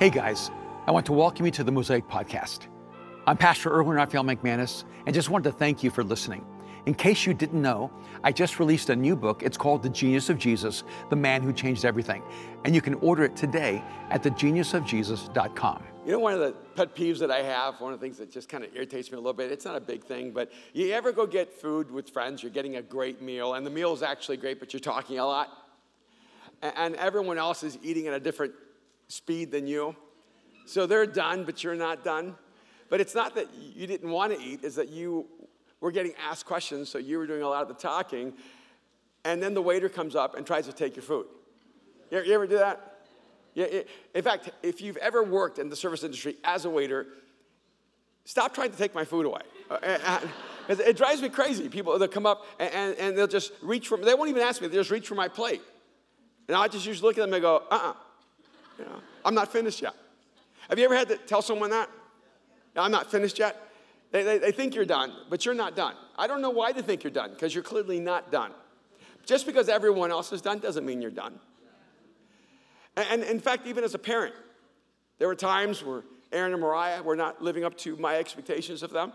Hey guys, I want to welcome you to the Mosaic Podcast. I'm Pastor Erwin Raphael McManus, and just wanted to thank you for listening. In case you didn't know, I just released a new book. It's called The Genius of Jesus, The Man Who Changed Everything. And you can order it today at thegeniusofjesus.com. You know, one of the pet peeves that I have, one of the things that just kind of irritates me a little bit, it's not a big thing, but you ever go get food with friends, you're getting a great meal, and the meal is actually great, but you're talking a lot, and everyone else is eating at a different speed than you. So they're done, but you're not done. But it's not that you didn't want to eat, it's that you were getting asked questions, so you were doing a lot of the talking, and then the waiter comes up and tries to take your food. You, you ever do that? Yeah, in fact, if you've ever worked in the service industry as a waiter, stop trying to take my food away. Uh, it drives me crazy. People they'll come up and, and, they'll just reach for, they won't even ask me, they just reach for my plate. And I just usually look at them and go, uh uh-uh. I'm not finished yet. Have you ever had to tell someone that? I'm not finished yet? They, they, they think you're done, but you're not done. I don't know why they think you're done, because you're clearly not done. Just because everyone else is done doesn't mean you're done. And, and in fact, even as a parent, there were times where Aaron and Mariah were not living up to my expectations of them.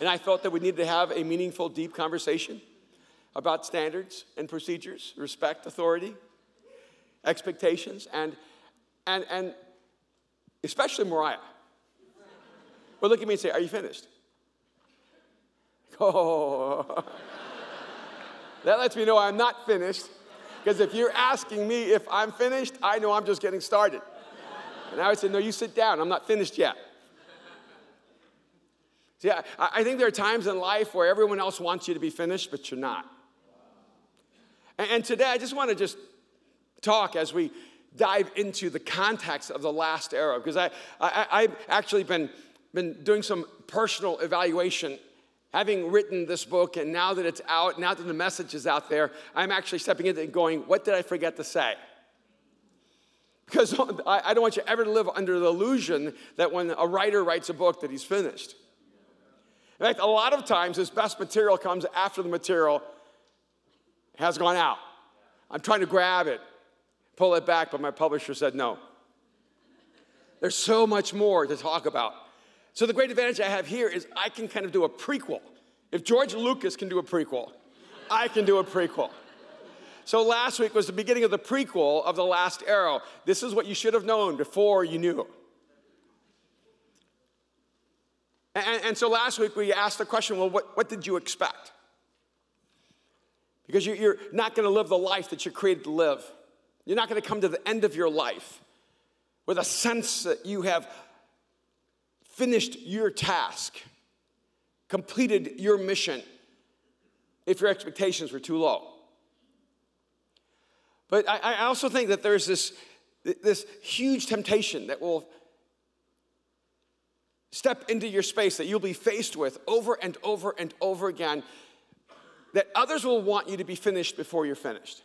And I felt that we needed to have a meaningful, deep conversation about standards and procedures, respect, authority, expectations, and, and, and especially Mariah. Well, look at me and say, Are you finished? Oh, that lets me know I'm not finished. Because if you're asking me if I'm finished, I know I'm just getting started. And I would say, No, you sit down. I'm not finished yet. See, I, I think there are times in life where everyone else wants you to be finished, but you're not. And, and today, I just want to just talk as we dive into the context of the Last Arrow, because I, I, I've actually been been doing some personal evaluation. Having written this book, and now that it's out, now that the message is out there, I'm actually stepping into and going, What did I forget to say? Because I don't want you ever to live under the illusion that when a writer writes a book that he's finished. In fact, a lot of times his best material comes after the material has gone out. I'm trying to grab it, pull it back, but my publisher said no. There's so much more to talk about. So the great advantage I have here is I can kind of do a prequel. If George Lucas can do a prequel, I can do a prequel. So last week was the beginning of the prequel of The Last Arrow. This is what you should have known before you knew. And, and so last week we asked the question well, what, what did you expect? Because you, you're not going to live the life that you're created to live. You're not going to come to the end of your life with a sense that you have finished your task, completed your mission, if your expectations were too low. But I, I also think that there's this, this huge temptation that will step into your space that you'll be faced with over and over and over again that others will want you to be finished before you're finished.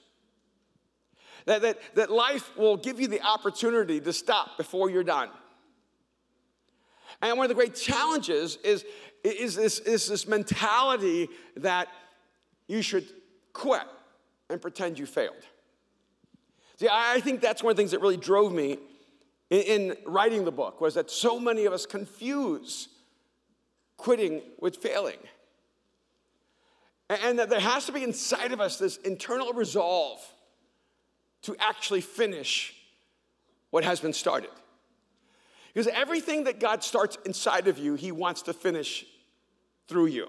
That, that, that life will give you the opportunity to stop before you're done. And one of the great challenges is, is, this, is this mentality that you should quit and pretend you failed. See, I think that's one of the things that really drove me in, in writing the book was that so many of us confuse quitting with failing. And that there has to be inside of us this internal resolve to actually finish what has been started. Because everything that God starts inside of you, He wants to finish through you.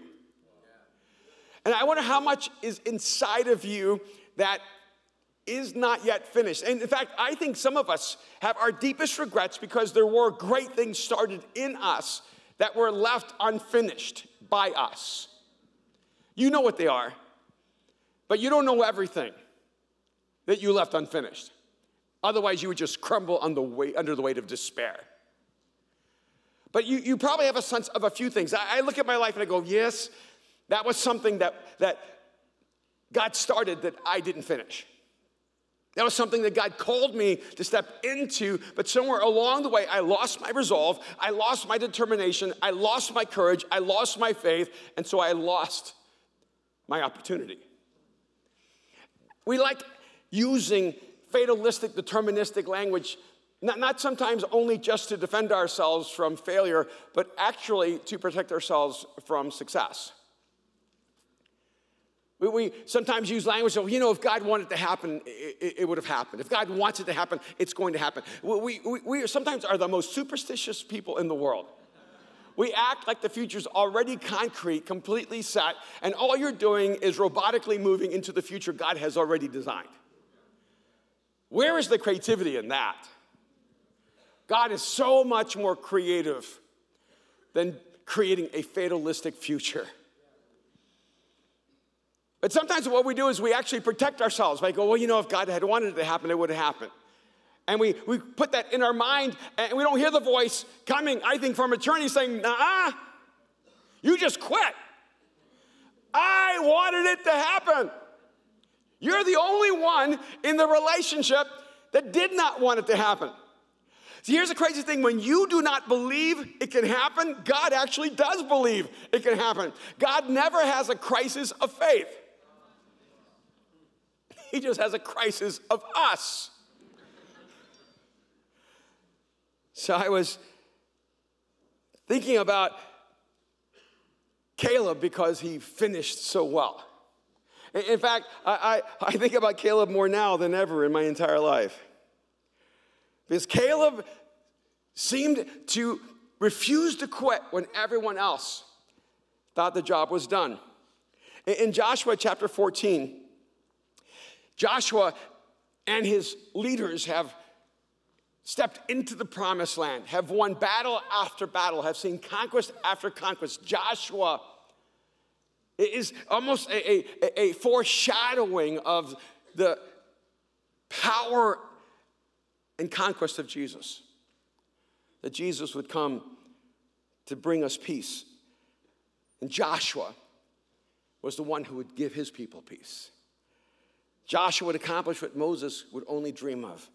And I wonder how much is inside of you that is not yet finished. And in fact, I think some of us have our deepest regrets because there were great things started in us that were left unfinished by us. You know what they are, but you don't know everything that you left unfinished. Otherwise, you would just crumble under the weight, under the weight of despair. But you, you probably have a sense of a few things. I, I look at my life and I go, yes, that was something that, that God started that I didn't finish. That was something that God called me to step into, but somewhere along the way, I lost my resolve, I lost my determination, I lost my courage, I lost my faith, and so I lost my opportunity. We like using fatalistic, deterministic language Not, not sometimes only just to defend ourselves from failure, but actually to protect ourselves from success. We, we sometimes use language of, you know, if God wanted to happen, it, it, would have happened. If God wants it to happen, it's going to happen. We, we, we sometimes are the most superstitious people in the world. We act like the future's already concrete, completely set, and all you're doing is robotically moving into the future God has already designed. Where is the creativity in that? God is so much more creative than creating a fatalistic future. But sometimes what we do is we actually protect ourselves by go, oh, well, you know, if God had wanted it to happen, it would have happened. And we, we put that in our mind, and we don't hear the voice coming, I think, from eternity saying, nah, you just quit. I wanted it to happen. You're the only one in the relationship that did not want it to happen. See, here's the crazy thing when you do not believe it can happen, God actually does believe it can happen. God never has a crisis of faith. He just has a crisis of us. So I was thinking about Caleb because he finished so well. In fact, I, I, I, think about Caleb more now than ever in my entire life. Because Caleb seemed to refuse to quit when everyone else thought the job was done. In Joshua chapter 14, Joshua and his leaders have stepped into the promised land, have won battle after battle, have seen conquest after conquest. Joshua is almost a, a, a foreshadowing of the power and conquest of Jesus. That Jesus would come to bring us peace. And Joshua was the one who would give his people peace. Joshua would accomplish what Moses would only dream of.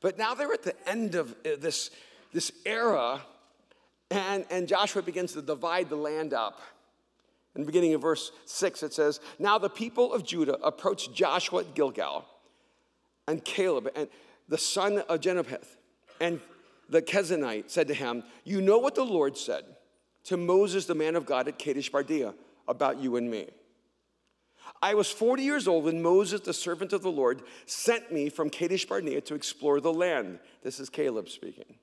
But now they're at the end of uh, this, this era, and, and Joshua begins to divide the land up. In the beginning of verse 6, it says, Now the people of Judah approached Joshua at Gilgal, and Caleb, and the son of Jephthah, and the Kenizzite said to him, You know what the Lord said to Moses, the man of God, at Kadesh Barnea about you and me. I was 40 years old when Moses, the servant of the Lord, sent me from Kadesh Barnea to explore the land. This is Caleb speaking.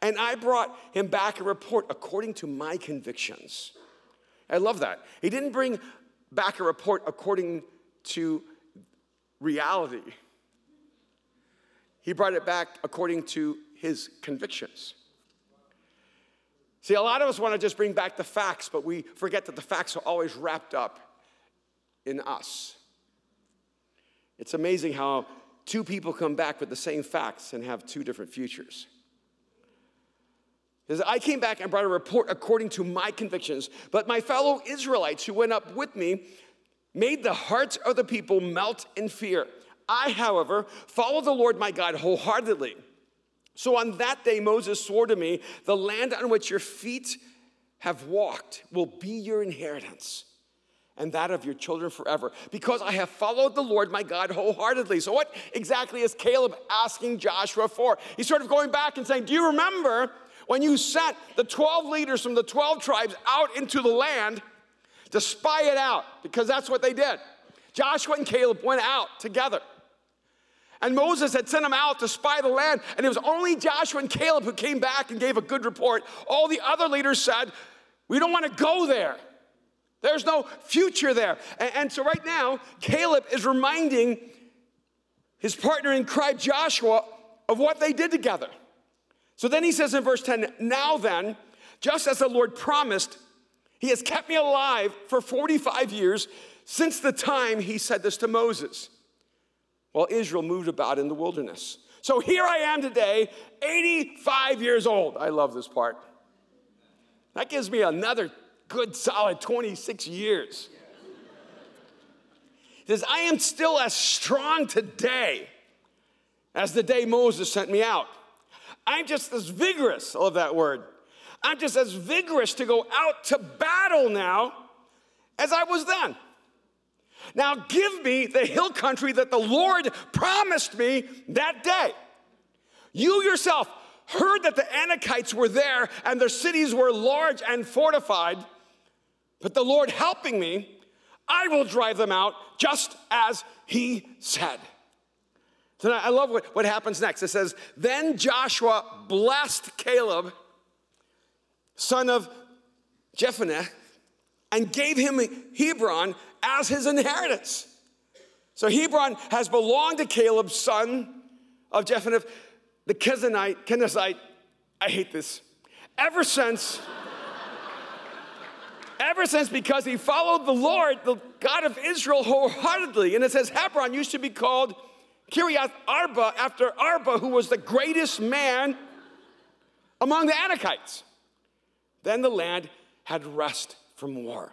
And I brought him back a report according to my convictions. I love that. He didn't bring back a report according to reality, he brought it back according to his convictions. See, a lot of us want to just bring back the facts, but we forget that the facts are always wrapped up in us. It's amazing how two people come back with the same facts and have two different futures. I came back and brought a report according to my convictions, but my fellow Israelites who went up with me made the hearts of the people melt in fear. I, however, followed the Lord my God wholeheartedly. So on that day, Moses swore to me, The land on which your feet have walked will be your inheritance and that of your children forever, because I have followed the Lord my God wholeheartedly. So, what exactly is Caleb asking Joshua for? He's sort of going back and saying, Do you remember when you sent the 12 leaders from the 12 tribes out into the land to spy it out? Because that's what they did. Joshua and Caleb went out together. And Moses had sent them out to spy the land, and it was only Joshua and Caleb who came back and gave a good report. All the other leaders said, We don't want to go there. There's no future there. And, and, so right now, Caleb is reminding his partner in crime, Joshua, of what they did together. So then he says in verse 10 Now then, just as the Lord promised, he has kept me alive for 45 years since the time he said this to Moses, while Israel moved about in the wilderness. So here I am today, 85 years old. I love this part. That gives me another good solid 26 years. He says, I am still as strong today as the day Moses sent me out. I'm just as vigorous, I love that word. I'm just as vigorous to go out to battle now as I was then. Now give me the hill country that the Lord promised me that day. You yourself heard that the Anakites were there and their cities were large and fortified, but the Lord helping me, I will drive them out just as he said. So I love what, what happens next. It says, Then Joshua blessed Caleb, son of Jephunneh, and gave him Hebron as his inheritance. So Hebron has belonged to Caleb, son of Jephunneh, the Kenizzite, Kenizzite. I hate this. Ever since, ever since because he followed the Lord, the God of Israel, wholeheartedly. And it says Hebron used to be called Kiriath Arba after Arba, who was the greatest man among the Anakites. Then the land had rest from war.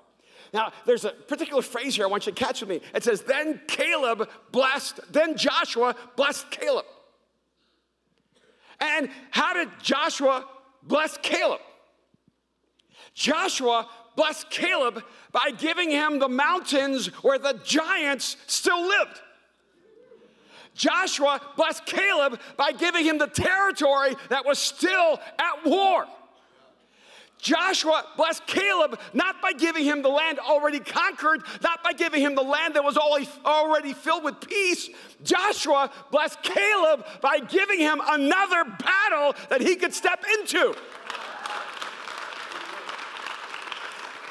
Now, there's a particular phrase here I want you to catch with me. It says, Then Caleb blessed, then Joshua blessed Caleb. And how did Joshua bless Caleb? Joshua blessed Caleb by giving him the mountains where the giants still lived. Joshua blessed Caleb by giving him the territory that was still at war. Joshua blessed Caleb not by giving him the land already conquered, not by giving him the land that was already filled with peace. Joshua blessed Caleb by giving him another battle that he could step into.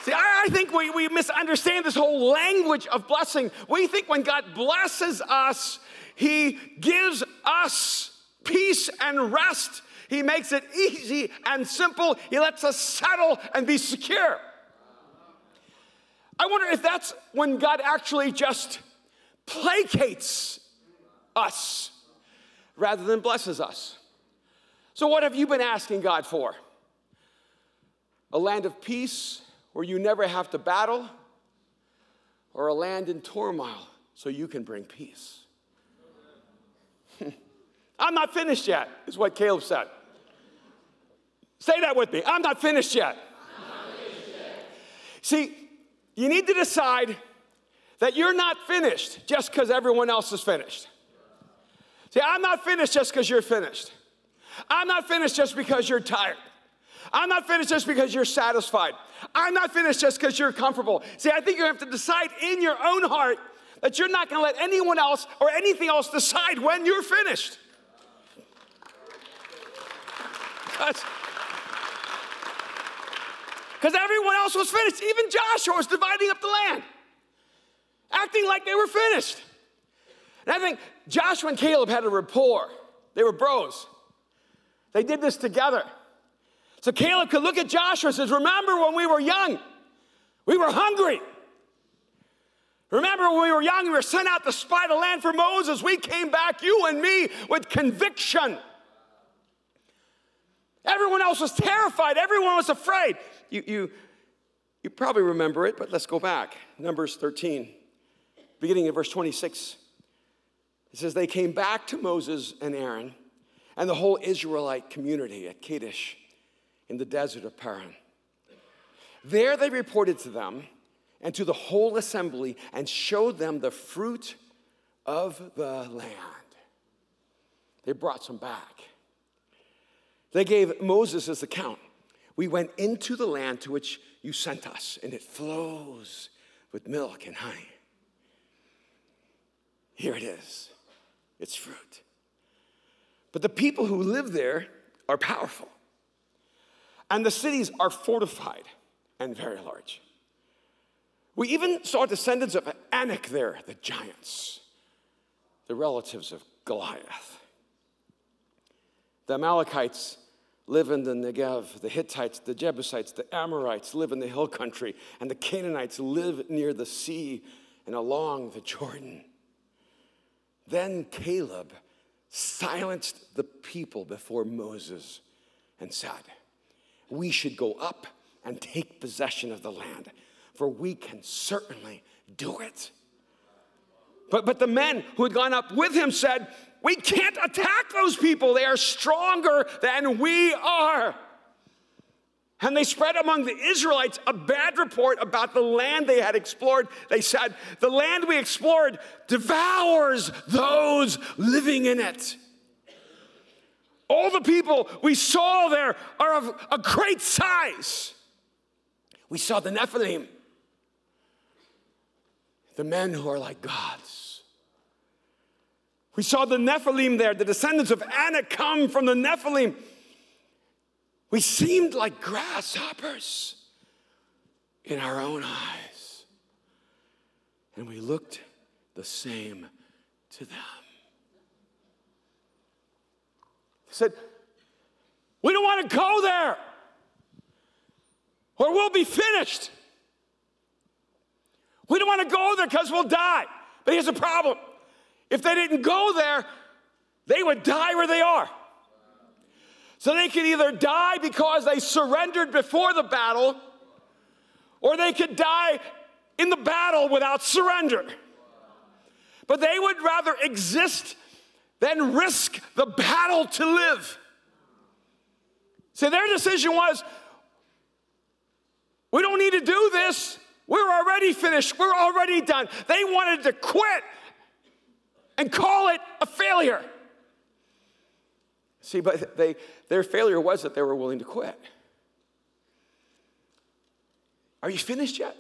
See, I, I think we, we misunderstand this whole language of blessing. We think when God blesses us, He gives us peace and rest he makes it easy and simple. He lets us settle and be secure. I wonder if that's when God actually just placates us rather than blesses us. So, what have you been asking God for? A land of peace where you never have to battle, or a land in turmoil so you can bring peace? I'm not finished yet, is what Caleb said. Say that with me. I'm not finished yet. Not finished yet. See, you need to decide that you're not finished just because everyone else is finished. See, I'm not finished just because you're finished. I'm not finished just because you're tired. I'm not finished just because you're satisfied. I'm not finished just because you're comfortable. See, I think you have to decide in your own heart that you're not going to let anyone else or anything else decide when you're finished. Because everyone else was finished. Even Joshua was dividing up the land, acting like they were finished. And I think Joshua and Caleb had a rapport. They were bros. They did this together. So Caleb could look at Joshua and says, Remember when we were young? We were hungry. Remember when we were young, we were sent out to spy the land for Moses. We came back, you and me, with conviction. Everyone else was terrified. Everyone was afraid. You, you, you probably remember it, but let's go back. Numbers 13, beginning of verse 26. It says, They came back to Moses and Aaron and the whole Israelite community at Kadesh in the desert of Paran. There they reported to them and to the whole assembly and showed them the fruit of the land. They brought some back. They gave Moses this account. We went into the land to which you sent us, and it flows with milk and honey. Here it is it's fruit. But the people who live there are powerful, and the cities are fortified and very large. We even saw descendants of Anak there, the giants, the relatives of Goliath. The Amalekites live in the Negev, the Hittites, the Jebusites, the Amorites live in the hill country, and the Canaanites live near the sea and along the Jordan. Then Caleb silenced the people before Moses and said, We should go up and take possession of the land, for we can certainly do it. But, but the men who had gone up with him said, We can't attack those people. They are stronger than we are. And they spread among the Israelites a bad report about the land they had explored. They said, The land we explored devours those living in it. All the people we saw there are of a great size. We saw the Nephilim, the men who are like gods. We saw the Nephilim there, the descendants of Anak come from the Nephilim. We seemed like grasshoppers in our own eyes, and we looked the same to them. He said, We don't want to go there, or we'll be finished. We don't want to go there because we'll die. But here's the problem if they didn't go there, they would die where they are. So they could either die because they surrendered before the battle, or they could die in the battle without surrender. But they would rather exist than risk the battle to live. So their decision was we don't need to do this. We're already finished. We're already done. They wanted to quit and call it a failure. See, but they, their failure was that they were willing to quit. Are you finished yet?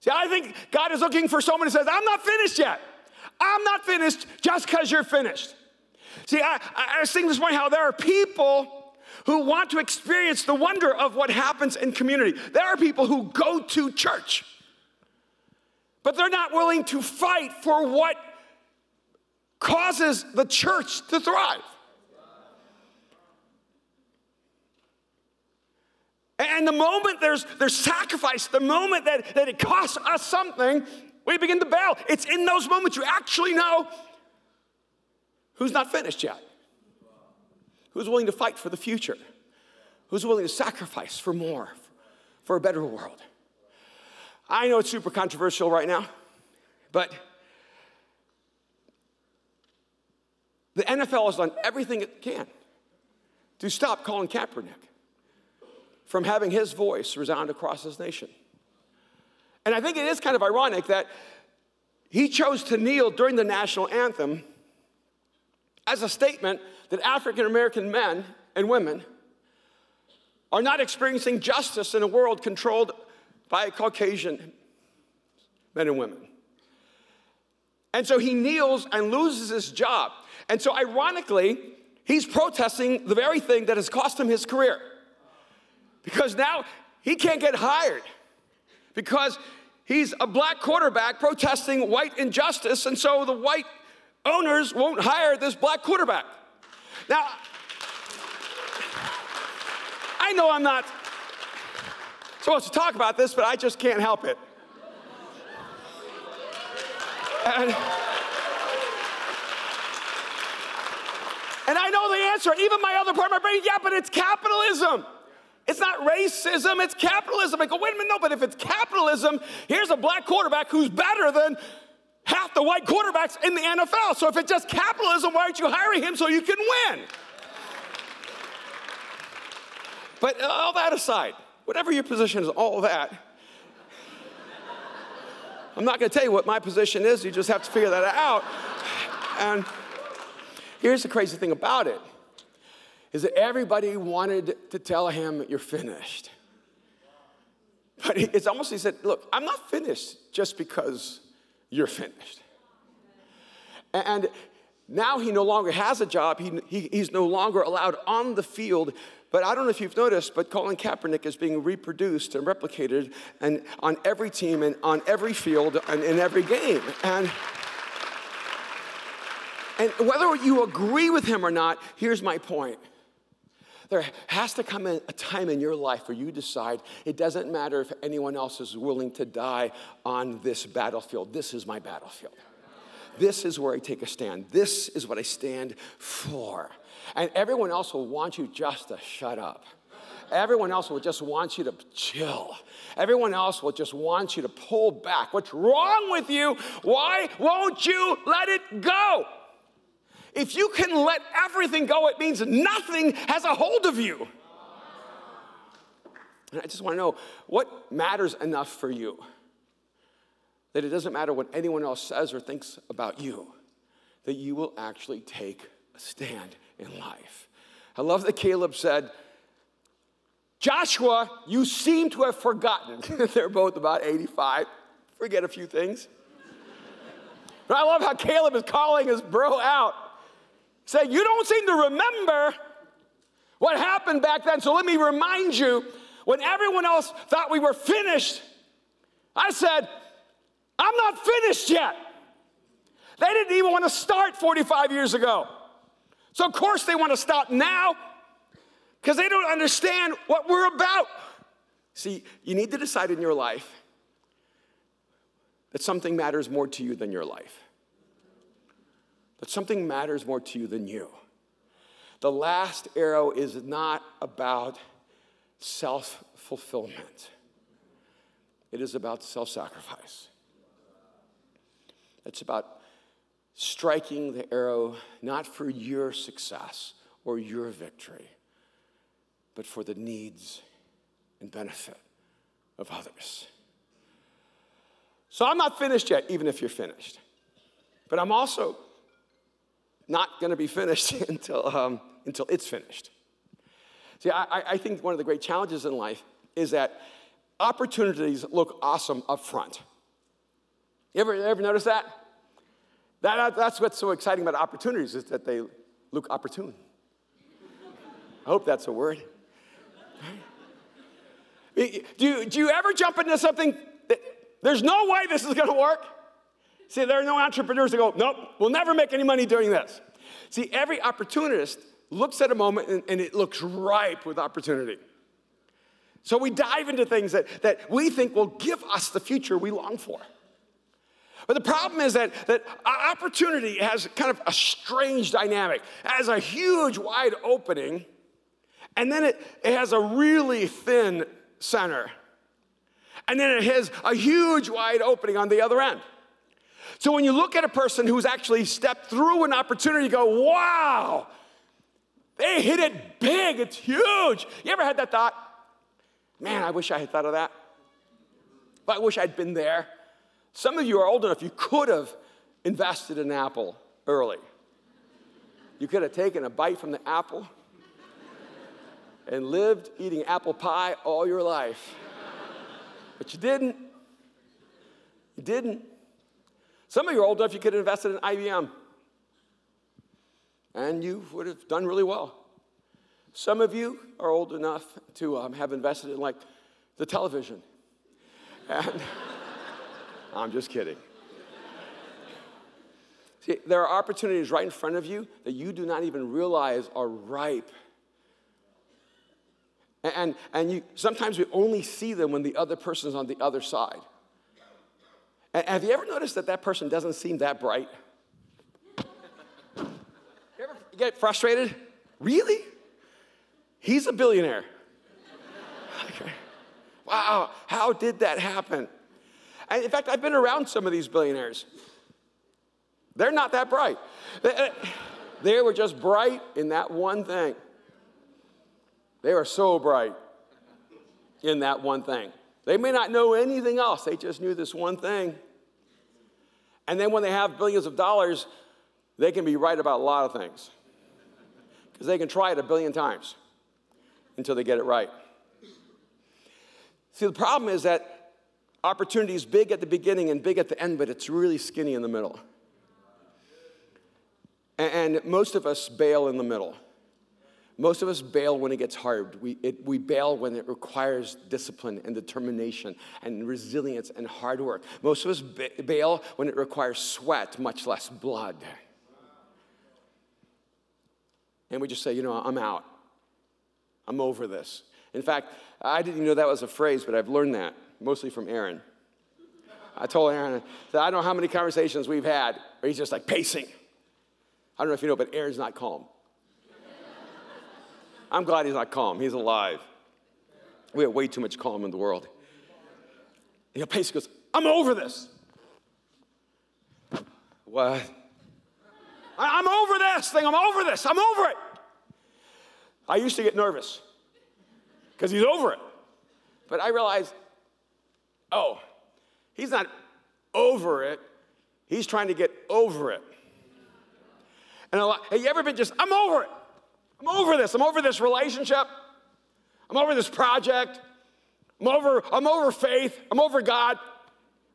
See, I think God is looking for someone who says, I'm not finished yet. I'm not finished just because you're finished. See, I, I was thinking this morning how there are people who want to experience the wonder of what happens in community. There are people who go to church, but they're not willing to fight for what causes the church to thrive. And the moment there's, there's sacrifice, the moment that, that it costs us something, we begin to bail. It's in those moments you actually know who's not finished yet, who's willing to fight for the future, who's willing to sacrifice for more, for a better world. I know it's super controversial right now, but the NFL has done everything it can to stop Colin Kaepernick from having his voice resound across this nation. And I think it is kind of ironic that he chose to kneel during the national anthem as a statement that African American men and women are not experiencing justice in a world controlled by Caucasian men and women. And so he kneels and loses his job. And so, ironically, he's protesting the very thing that has cost him his career because now he can't get hired because he's a black quarterback protesting white injustice, and so the white owners won't hire this black quarterback. Now, I know I'm not supposed to talk about this, but I just can't help it. And, and I know the answer. Even my other part of my brain, yeah, but it's capitalism. It's not racism, it's capitalism. I go, wait a minute, no, but if it's capitalism, here's a black quarterback who's better than half the white quarterbacks in the NFL. So if it's just capitalism, why aren't you hiring him so you can win? But all that aside, whatever your position is, all that, I'm not going to tell you what my position is. You just have to figure that out. And here's the crazy thing about it is that everybody wanted to tell him, You're finished. But it's almost, he said, Look, I'm not finished just because you're finished. And now he no longer has a job, he, he, he's no longer allowed on the field. But I don't know if you've noticed, but Colin Kaepernick is being reproduced and replicated and on every team and on every field and in every game. And, and whether you agree with him or not, here's my point. There has to come a time in your life where you decide it doesn't matter if anyone else is willing to die on this battlefield. This is my battlefield. This is where I take a stand. This is what I stand for. And everyone else will want you just to shut up. Everyone else will just want you to chill. Everyone else will just want you to pull back. What's wrong with you? Why won't you let it go? If you can let everything go, it means nothing has a hold of you. And I just want to know what matters enough for you that it doesn't matter what anyone else says or thinks about you, that you will actually take a stand in life. I love that Caleb said, Joshua, you seem to have forgotten. They're both about 85. Forget a few things. but I love how Caleb is calling his bro out, saying, You don't seem to remember what happened back then. So let me remind you when everyone else thought we were finished, I said, I'm not finished yet. They didn't even want to start 45 years ago. So, of course, they want to stop now because they don't understand what we're about. See, you need to decide in your life that something matters more to you than your life, that something matters more to you than you. The last arrow is not about self fulfillment, it is about self sacrifice. It's about striking the arrow not for your success or your victory, but for the needs and benefit of others. So I'm not finished yet, even if you're finished. But I'm also not going to be finished until, um, until it's finished. See, I, I think one of the great challenges in life is that opportunities look awesome up front. You ever, ever notice that? that? That's what's so exciting about opportunities is that they look opportune. I hope that's a word. Do you, do you ever jump into something that there's no way this is going to work? See, there are no entrepreneurs that go, nope, we'll never make any money doing this. See, every opportunist looks at a moment and, and it looks ripe with opportunity. So we dive into things that, that we think will give us the future we long for. But the problem is that, that opportunity has kind of a strange dynamic. It has a huge wide opening, and then it, it has a really thin center. And then it has a huge wide opening on the other end. So when you look at a person who's actually stepped through an opportunity, you go, wow, they hit it big, it's huge. You ever had that thought? Man, I wish I had thought of that. But I wish I'd been there. Some of you are old enough, you could have invested in Apple early. You could have taken a bite from the apple and lived eating apple pie all your life. But you didn't. You didn't. Some of you are old enough you could have invested in IBM. And you would have done really well. Some of you are old enough to um, have invested in like the television. And I'm just kidding. See, there are opportunities right in front of you that you do not even realize are ripe and, and you, sometimes we only see them when the other person is on the other side. And have you ever noticed that that person doesn't seem that bright? You ever get frustrated? Really? He's a billionaire. Okay. Wow, how did that happen? And in fact, I've been around some of these billionaires. They're not that bright. They uh, were just bright in that one thing. They were so bright in that one thing. They may not know anything else, they just knew this one thing. And then when they have billions of dollars, they can be right about a lot of things because they can try it a billion times until they get it right. See, the problem is that opportunity is big at the beginning and big at the end, but it's really skinny in the middle. And most of us bail in the middle. Most of us bail when it gets hard. We, it, we bail when it requires discipline and determination and resilience and hard work. Most of us bail when it requires sweat, much less blood. And we just say, you know, I'm out. I'm over this. In fact, I didn't even know that was a phrase, but I've learned that mostly from Aaron. I told Aaron that I don't know how many conversations we've had where he's just like pacing. I don't know if you know, but Aaron's not calm. I'm glad he's not calm. He's alive. We have way too much calm in the world. And he basically goes, I'm over this. What? I'm over this thing. I'm over this. I'm over it. I used to get nervous because he's over it. But I realized, oh, he's not over it. He's trying to get over it. And a lot, have you ever been just, I'm over it. I'm over this. I'm over this relationship. I'm over this project. I'm over, I'm over faith. I'm over God.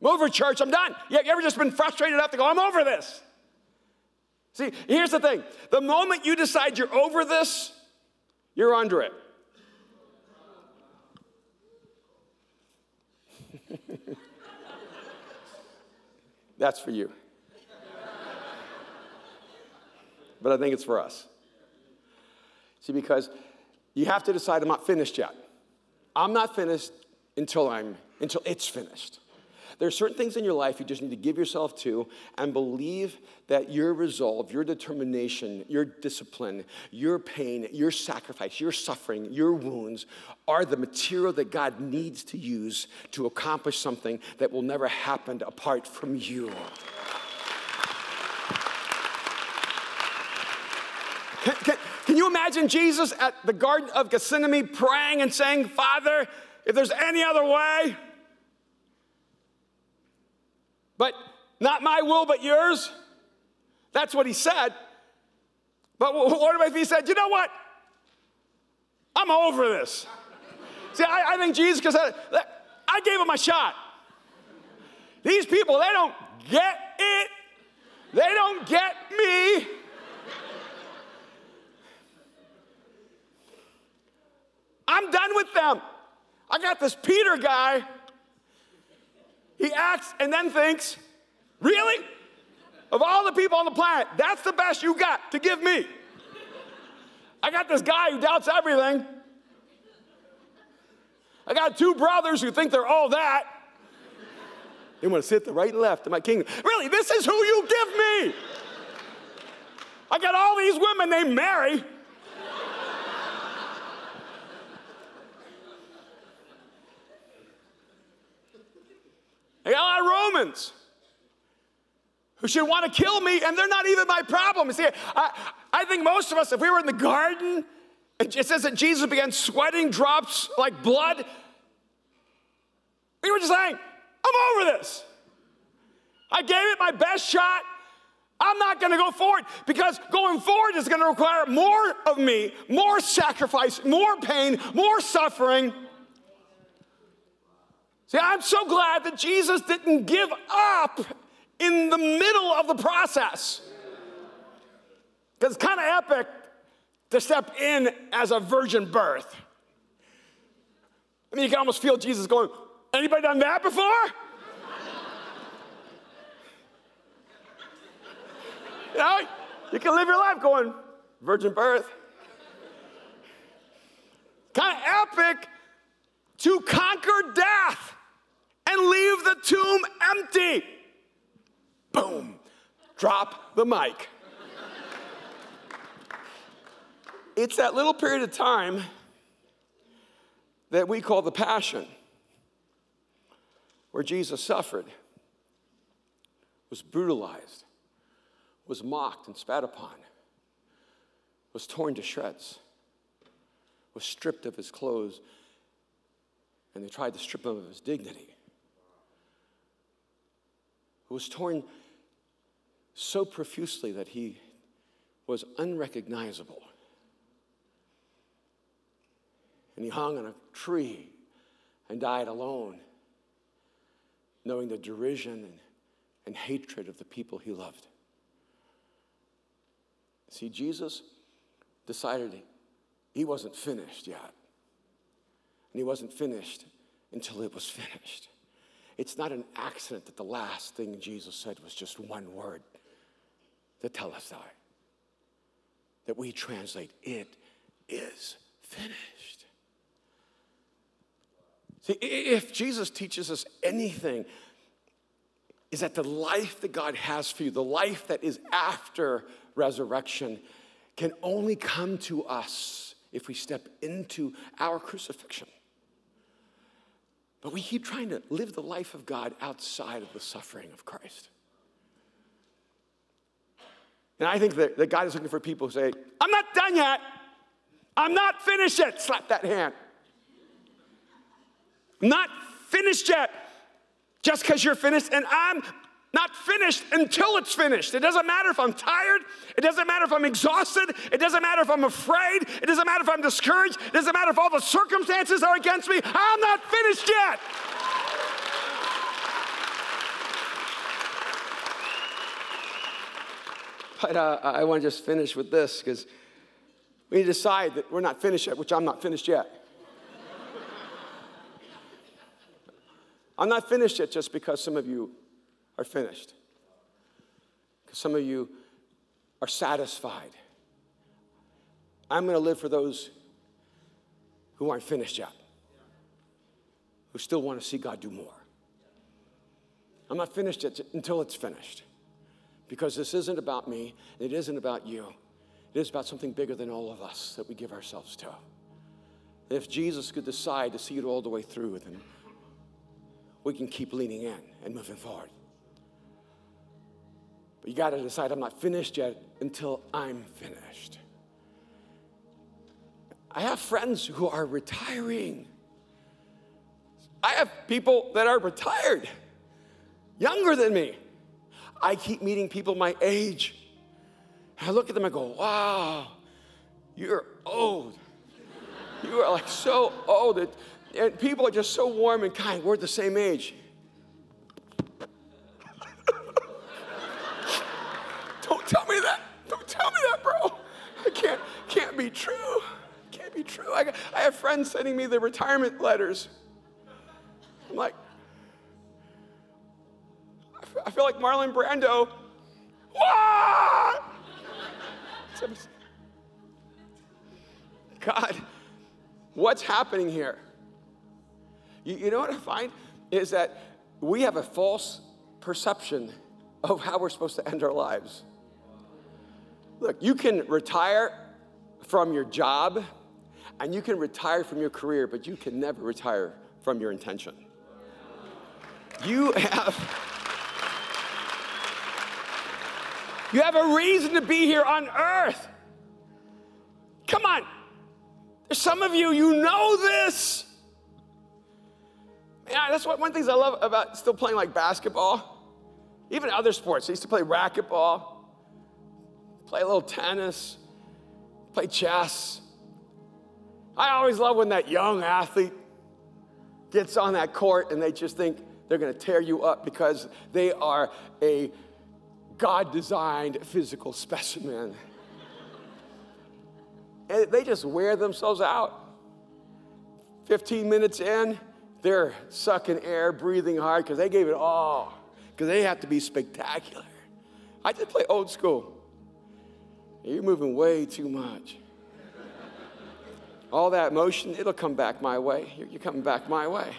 I'm over church. I'm done. You ever just been frustrated enough to go, I'm over this? See, here's the thing the moment you decide you're over this, you're under it. That's for you. but I think it's for us. See, because you have to decide I'm not finished yet. I'm not finished until I'm until it's finished. There are certain things in your life you just need to give yourself to and believe that your resolve, your determination, your discipline, your pain, your sacrifice, your suffering, your wounds are the material that God needs to use to accomplish something that will never happen apart from you. Can, can, imagine Jesus at the Garden of Gethsemane praying and saying, Father, if there's any other way, but not my will, but yours. That's what he said. But what if he said, you know what? I'm over this. See, I, I think Jesus could say, I gave him a shot. These people, they don't get it. They don't get me. I'm done with them. I got this Peter guy he acts and then thinks, Really? Of all the people on the planet, that's the best you got to give me. I got this guy who doubts everything. I got two brothers who think they're all that. They want to sit the right and left of my kingdom. Really, this is who you give me. I got all these women named Mary. I got a lot of Romans who should want to kill me, and they're not even my problem. You see, I, I think most of us, if we were in the garden, it says that Jesus began sweating drops like blood. We were just saying, I'm over this. I gave it my best shot. I'm not going to go forward because going forward is going to require more of me, more sacrifice, more pain, more suffering. See, I'm so glad that Jesus didn't give up in the middle of the process. Because it's kind of epic to step in as a virgin birth. I mean, you can almost feel Jesus going, anybody done that before? you know, you can live your life going, virgin birth. Kind of epic to conquer death and leave the tomb empty. Boom, drop the mic. it's that little period of time that we call the passion, where Jesus suffered, was brutalized, was mocked and spat upon, was torn to shreds, was stripped of his clothes, and they tried to strip him of his dignity who was torn so profusely that he was unrecognizable. And he hung on a tree and died alone, knowing the derision and, and hatred of the people he loved. See, Jesus decided he wasn't finished yet. And he wasn't finished until it was finished. It's not an accident that the last thing Jesus said was just one word tetelestai. That we translate, it is finished. See, if Jesus teaches us anything, is that the life that God has for you, the life that is after resurrection, can only come to us if we step into our crucifixion. But we keep trying to live the life of God outside of the suffering of Christ. And I think that, that God is looking for people who say, I'm not done yet. I'm not finished yet. Slap that hand. I'm not finished yet. Just because you're finished, and I'm not finished until it's finished. It doesn't matter if I'm tired. It doesn't matter if I'm exhausted. It doesn't matter if I'm afraid. It doesn't matter if I'm discouraged. It doesn't matter if all the circumstances are against me. I'm not finished yet. But uh, I want to just finish with this because we need to decide that we're not finished yet, which I'm not finished yet. I'm not finished yet just because some of you are finished. Because some of you are satisfied. I'm going to live for those who aren't finished yet, who still want to see God do more. I'm not finished yet until it's finished. Because this isn't about me, it isn't about you. It is about something bigger than all of us that we give ourselves to. If Jesus could decide to see it all the way through, then we can keep leaning in and moving forward. But you got to decide I'm not finished yet until I'm finished. I have friends who are retiring. I have people that are retired, younger than me. I keep meeting people my age. I look at them and go, wow, you're old. You are like so old. And people are just so warm and kind. We're the same age. Don't tell me that. Don't tell me that, bro. I can't, be true. Can't be true. I, got, I have friends sending me the retirement letters. I'm like, I feel like Marlon Brando. What? God, what's happening here? You, you know what I find is that we have a false perception of how we're supposed to end our lives. Look, you can retire from your job and you can retire from your career, but you can never retire from your intention. You have. You have a reason to be here on earth. Come on. There's some of you, you know this. Yeah, that's what, one of the things I love about still playing like basketball, even other sports. I used to play racquetball, play a little tennis, play chess. I always love when that young athlete gets on that court and they just think they're going to tear you up because they are a God designed physical specimen. and they just wear themselves out. 15 minutes in, they're sucking air, breathing hard because they gave it all, because they have to be spectacular. I just play old school. You're moving way too much. All that motion, it'll come back my way. You're coming back my way.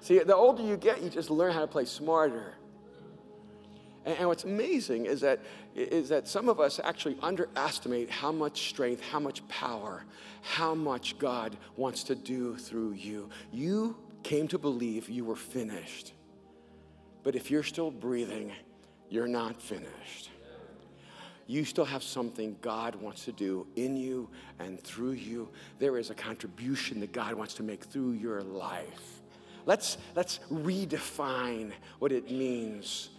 See, the older you get, you just learn how to play smarter. And, what's amazing is that, is that some of us actually underestimate how much strength, how much power, how much God wants to do through you. You came to believe you were finished. But if you're still breathing, you're not finished. You still have something God wants to do in you and through you. There is a contribution that God wants to make through your life. Let's, let's redefine what it means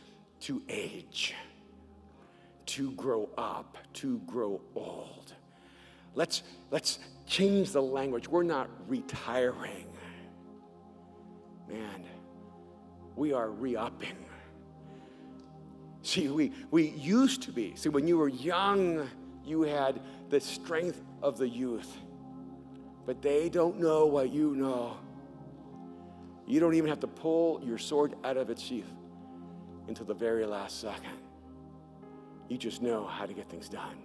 to age, to grow up, to grow old. Let's, let's change the language. We're not retiring. Man, we are re upping. See, we, we used to be. See, when you were young, you had the strength of the youth. But they don't know what you know. You don't even have to pull your sword out of its sheath until the very last second. You just know how to get things done.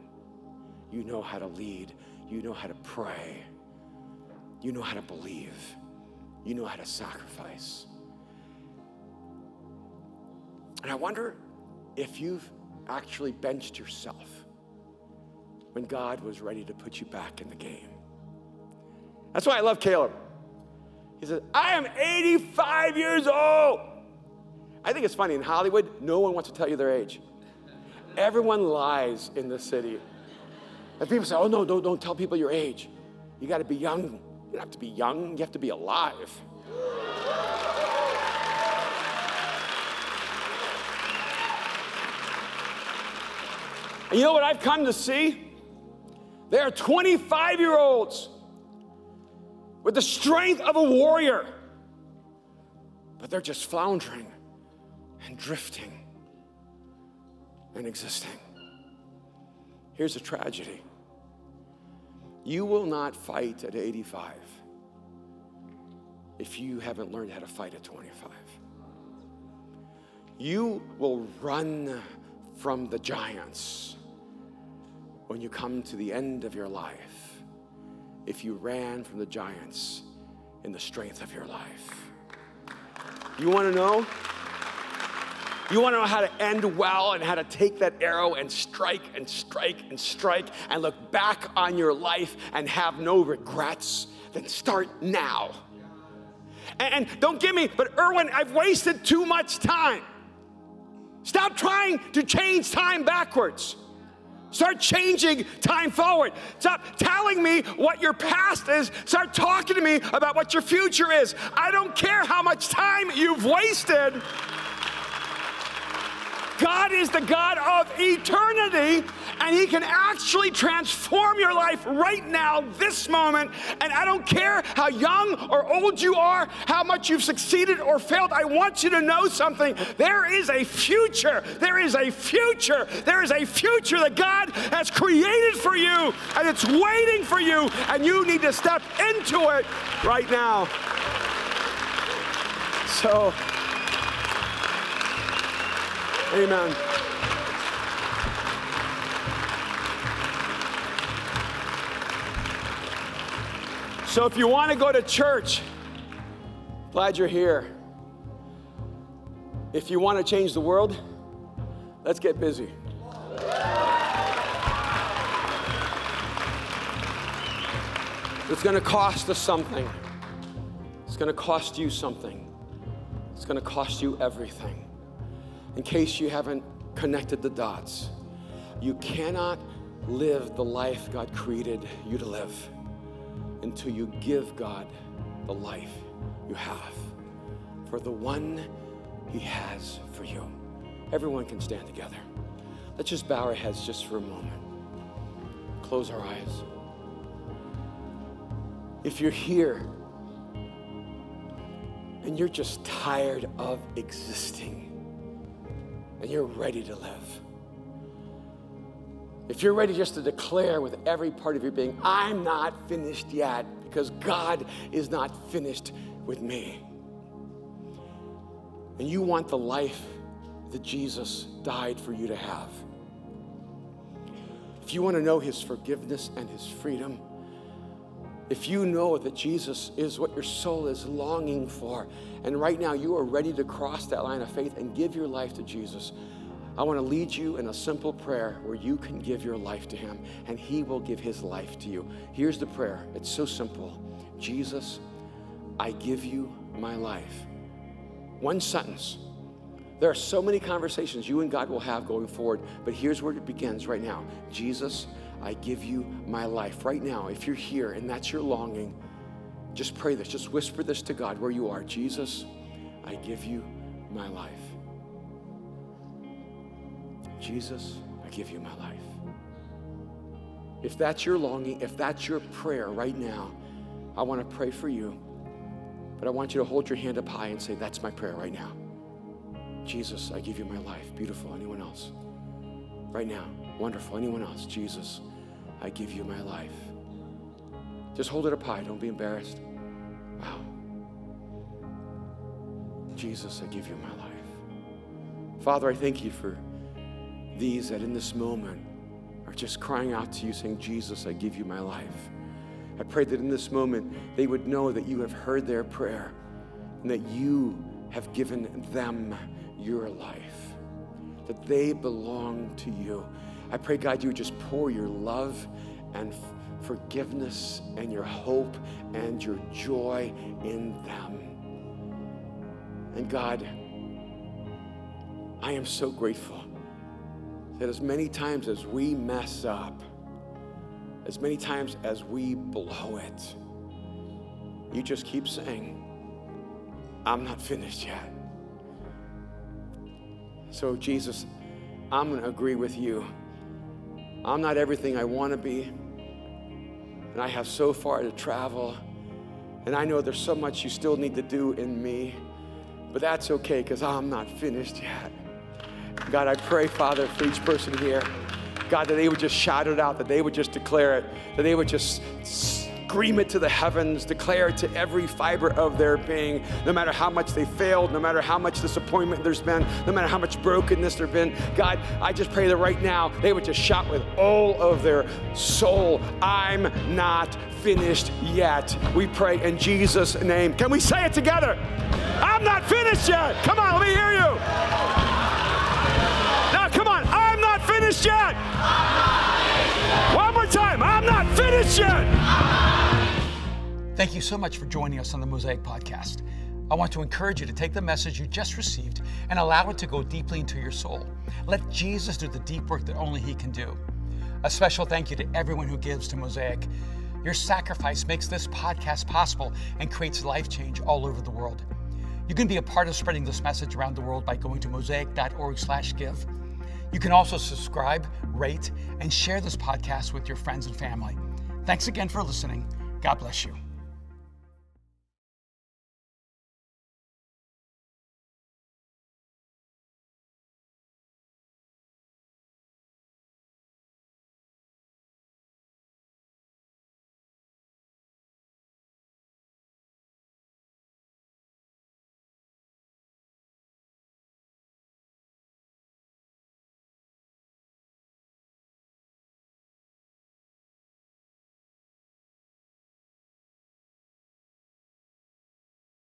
You know how to lead. You know how to pray. You know how to believe. You know how to sacrifice. And I wonder if you've actually benched yourself when God was ready to put you back in the game. That's why I love Caleb. He says, I am 85 years old. I think it's funny in Hollywood, no one wants to tell you their age. Everyone lies in the city. And people say, oh no, don't, don't tell people your age. You got to be young. You don't have to be young, you have to be alive. And you know what I've come to see? There are 25 year olds with the strength of a warrior, but they're just floundering and drifting and existing. Here's a tragedy you will not fight at 85 if you haven't learned how to fight at 25. You will run from the giants when you come to the end of your life if you ran from the giants in the strength of your life. You want to know? You want to know how to end well and how to take that arrow and strike and strike and strike and look back on your life and have no regrets? Then start now. And, don't get me, but Erwin, I've wasted too much time. Stop trying to change time backwards. Start changing time forward. Stop telling me what your past is. Start talking to me about what your future is. I don't care how much time you've wasted. God is the God of eternity, and He can actually transform your life right now, this moment. And I don't care how young or old you are, how much you've succeeded or failed. I want you to know something. There is a future. There is a future. There is a future that God has created for you, and it's waiting for you, and you need to step into it right now. So, Amen. So if you want to go to church, glad you're here. If you want to change the world, let's get busy. It's going to cost us something. It's going to cost you something. It's going to cost you everything in case you haven't connected the dots, you cannot live the life God created you to live until you give God the life you have for the one He has for you. Everyone can stand together. Let's just bow our heads just for a moment. Close our eyes. If you're here and you're just tired of existing, and you're ready to live. If you're ready just to declare with every part of your being, I'm not finished yet because God is not finished with me. And you want the life that Jesus died for you to have. If you want to know his forgiveness and his freedom, if you know that Jesus is what your soul is longing for, and right now you are ready to cross that line of faith and give your life to Jesus, I want to lead you in a simple prayer where you can give your life to Him and He will give His life to you. Here's the prayer it's so simple Jesus, I give you my life. One sentence. There are so many conversations you and God will have going forward, but here's where it begins right now Jesus, I give you my life. Right now, if you're here and that's your longing, just pray this. Just whisper this to God where you are. Jesus, I give you my life. Jesus, I give you my life. If that's your longing, if that's your prayer right now, I want to pray for you. But I want you to hold your hand up high and say, That's my prayer right now. Jesus, I give you my life. Beautiful. Anyone else? Right now. Wonderful. Anyone else? Jesus, I give you my life. Just hold it up high. Don't be embarrassed. Wow. Jesus, I give you my life. Father, I thank you for these that in this moment are just crying out to you, saying, Jesus, I give you my life. I pray that in this moment they would know that you have heard their prayer and that you have given them your life, that they belong to you. I pray, God, you just pour your love and forgiveness and your hope and your joy in them. And God, I am so grateful that as many times as we mess up, as many times as we blow it, you just keep saying, I'm not finished yet. So, Jesus, I'm going to agree with you I'm not everything I want to be. And I have so far to travel. And I know there's so much you still need to do in me. But that's okay because I'm not finished yet. God, I pray, Father, for each person here. God, that they would just shout it out, that they would just declare it, that they would just it to the heavens, declare it to every fiber of their being, no matter how much they failed, no matter how much disappointment there's been, no matter how much brokenness there's been. God, I just pray that right now they would just shout with all of their soul, I'm not finished yet. We pray in Jesus' name. Can we say it together? I'm not finished yet. Come on, let me hear you. Now, come on, I'm not finished yet. One more time, I'm not finished yet. Thank you so much for joining us on the Mosaic Podcast. I want to encourage you to take the message you just received and allow it to go deeply into your soul. Let Jesus do the deep work that only He can do. A special thank you to everyone who gives to Mosaic. Your sacrifice makes this podcast possible and creates life change all over the world. You can be a part of spreading this message around the world by going to mosaic.org/give. You can also subscribe, rate, and share this podcast with your friends and family. Thanks again for listening. God bless you.